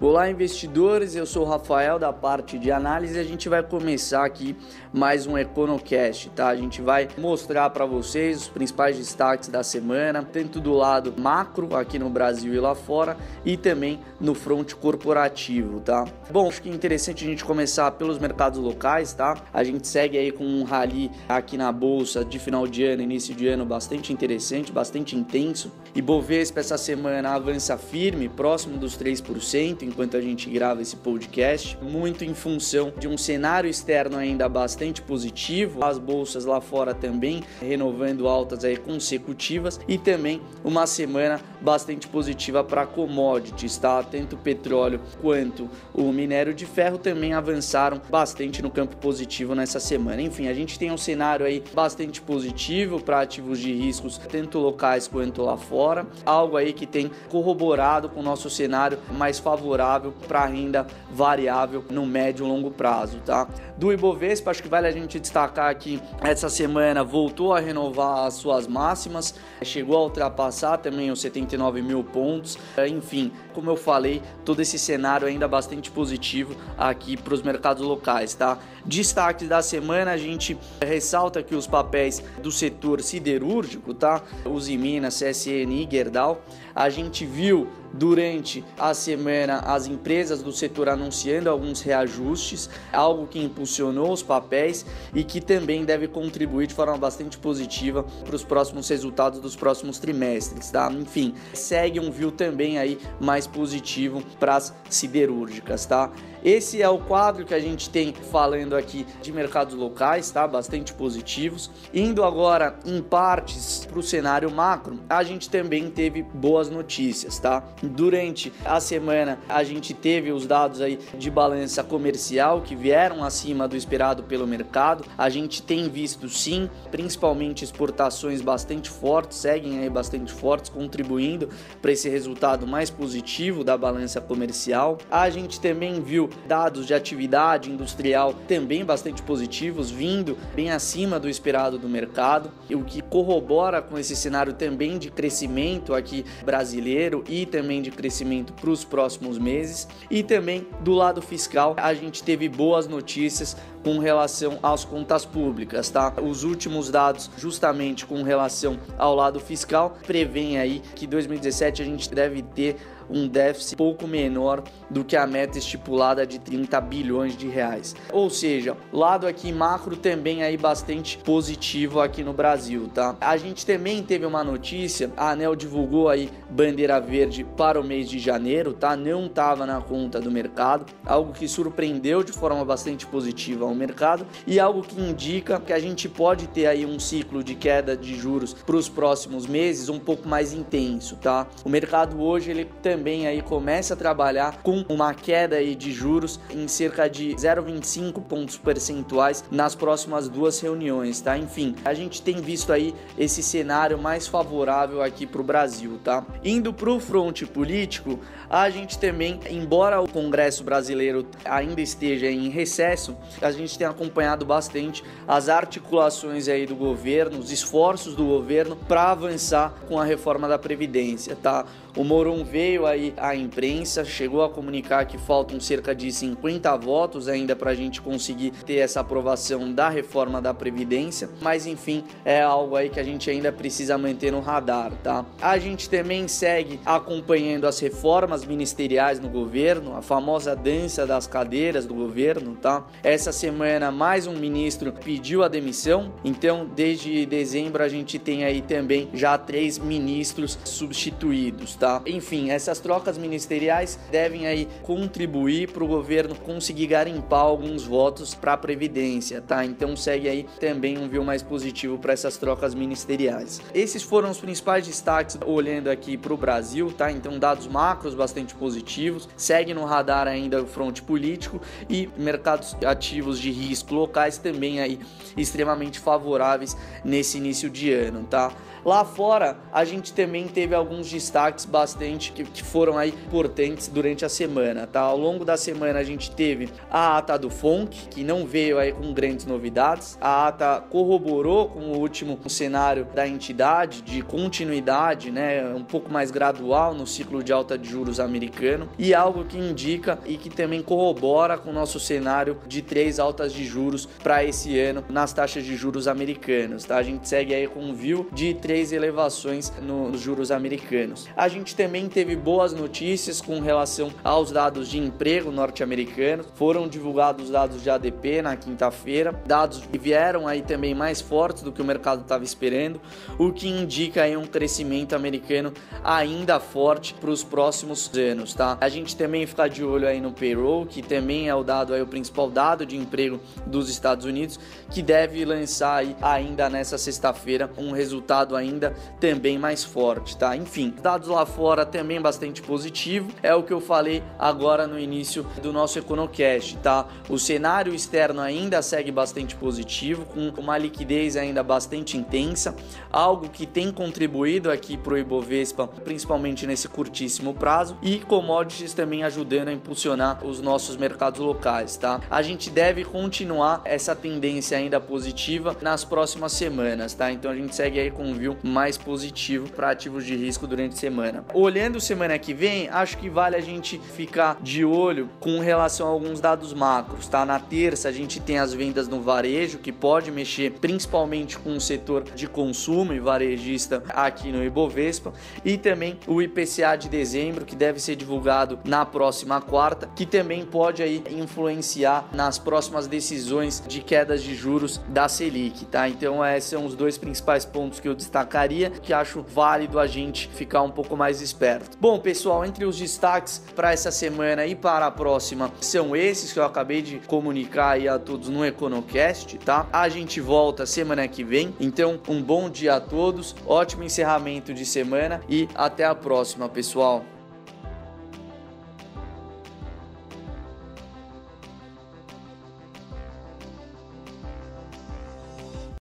Olá, investidores. Eu sou o Rafael da parte de análise a gente vai começar aqui mais um EconoCast, tá? A gente vai mostrar para vocês os principais destaques da semana, tanto do lado macro aqui no Brasil e lá fora e também no front corporativo, tá? Bom, acho que é interessante a gente começar pelos mercados locais, tá? A gente segue aí com um rally aqui na bolsa de final de ano, início de ano bastante interessante, bastante intenso. E Bovespa essa semana avança firme, próximo dos 3% enquanto a gente grava esse podcast, muito em função de um cenário externo ainda bastante positivo, as bolsas lá fora também renovando altas aí consecutivas e também uma semana bastante positiva para commodities, tá? Tanto o petróleo quanto o minério de ferro também avançaram bastante no campo positivo nessa semana. Enfim, a gente tem um cenário aí bastante positivo para ativos de riscos, tanto locais quanto lá fora, algo aí que tem corroborado com o nosso cenário mais favorável favorável para renda variável no médio e longo prazo, tá? Do Ibovespa, acho que vale a gente destacar que essa semana voltou a renovar as suas máximas, chegou a ultrapassar também os 79 mil pontos. Enfim, como eu falei, todo esse cenário ainda bastante positivo aqui para os mercados locais, tá? Destaque da semana, a gente ressalta que os papéis do setor siderúrgico, tá? Os Minas, CSN e Gerdau, a gente viu durante a semana as empresas do setor anunciando alguns reajustes, algo que impulsionou os papéis e que também deve contribuir de forma bastante positiva para os próximos resultados dos próximos trimestres, tá? Enfim, segue um view também aí mais positivo para as siderúrgicas, tá? Esse é o quadro que a gente tem falando aqui de mercados locais, tá? Bastante positivos. Indo agora em partes para o cenário macro, a gente também teve boas notícias, tá? Durante a semana a gente teve os dados aí de balança comercial que vieram acima do esperado pelo mercado. A gente tem visto sim, principalmente exportações bastante fortes, seguem aí bastante fortes, contribuindo para esse resultado mais positivo da balança comercial. A gente também viu dados de atividade industrial também bastante positivos, vindo bem acima do esperado do mercado, o que corrobora com esse cenário também de crescimento aqui brasileiro e também de crescimento para os próximos meses. E também do lado fiscal, a gente teve boas notícias com relação às contas públicas, tá? Os últimos dados, justamente com relação ao lado fiscal, prevêem aí que 2017 a gente deve ter um déficit pouco menor do que a meta estipulada de 30 bilhões de reais. Ou seja, lado aqui macro também aí bastante positivo aqui no Brasil, tá? A gente também teve uma notícia, a Anel divulgou aí bandeira verde para o mês de janeiro, tá? Não estava na conta do mercado, algo que surpreendeu de forma bastante positiva ao mercado e algo que indica que a gente pode ter aí um ciclo de queda de juros para os próximos meses um pouco mais intenso, tá? O mercado hoje ele também também aí começa a trabalhar com uma queda aí de juros em cerca de 0,25 pontos percentuais nas próximas duas reuniões, tá? Enfim, a gente tem visto aí esse cenário mais favorável aqui para o Brasil, tá? Indo para o fronte político, a gente também, embora o Congresso brasileiro ainda esteja em recesso, a gente tem acompanhado bastante as articulações aí do governo, os esforços do governo para avançar com a reforma da Previdência, tá? O Moron veio aí à imprensa, chegou a comunicar que faltam cerca de 50 votos ainda para a gente conseguir ter essa aprovação da reforma da Previdência, mas enfim, é algo aí que a gente ainda precisa manter no radar, tá? A gente também segue acompanhando as reformas ministeriais no governo, a famosa dança das cadeiras do governo, tá? Essa semana mais um ministro pediu a demissão, então desde dezembro a gente tem aí também já três ministros substituídos, tá? Enfim, essas trocas ministeriais devem aí contribuir para o governo conseguir garimpar alguns votos para a previdência, tá? Então segue aí também um view mais positivo para essas trocas ministeriais. Esses foram os principais destaques olhando aqui para o Brasil, tá? Então dados macros bastante positivos, segue no radar ainda o fronte político e mercados ativos de risco locais também aí extremamente favoráveis nesse início de ano, tá? Lá fora, a gente também teve alguns destaques bastante que, que foram aí importantes durante a semana, tá? Ao longo da semana a gente teve a ata do FONC, que não veio aí com grandes novidades. A ata corroborou com o último cenário da entidade de continuidade, né, um pouco mais gradual no ciclo de alta de juros americano e algo que indica e que também corrobora com o nosso cenário de três altas de juros para esse ano nas taxas de juros americanas, tá? A gente segue aí com um view de três elevações nos juros americanos. A gente também teve boas notícias com relação aos dados de emprego norte-americanos. Foram divulgados dados de ADP na quinta-feira, dados que vieram aí também mais fortes do que o mercado estava esperando, o que indica aí um crescimento americano ainda forte para os próximos anos, tá? A gente também fica de olho aí no payroll, que também é o dado aí o principal dado de emprego dos Estados Unidos, que deve lançar aí ainda nessa sexta-feira um resultado ainda também mais forte, tá? Enfim, dados lá fora também bastante positivo. É o que eu falei agora no início do nosso EconoCast, tá? O cenário externo ainda segue bastante positivo, com uma liquidez ainda bastante intensa, algo que tem contribuído aqui para o Ibovespa, principalmente nesse curtíssimo prazo, e commodities também ajudando a impulsionar os nossos mercados locais, tá? A gente deve continuar essa tendência ainda positiva nas próximas semanas, tá? Então a gente segue aí com um view mais positivo para ativos de risco durante a semana. Olhando semana que vem, acho que vale a gente ficar de olho com relação a alguns dados macros, tá? Na terça a gente tem as vendas no varejo que pode mexer principalmente com o setor de consumo e varejista aqui no Ibovespa e também o IPCA de dezembro que deve ser divulgado na próxima quarta, que também pode aí influenciar nas próximas decisões de quedas de juros da Selic, tá? Então esses são os dois principais pontos que eu destacaria, que acho válido a gente ficar um pouco mais esperto. Bom, pessoal, entre os destaques para essa semana e para a próxima são esses que eu acabei de comunicar aí a todos no EconoCast, tá? A gente volta semana que vem. Então, um bom dia a todos, ótimo encerramento de semana e até a próxima, pessoal.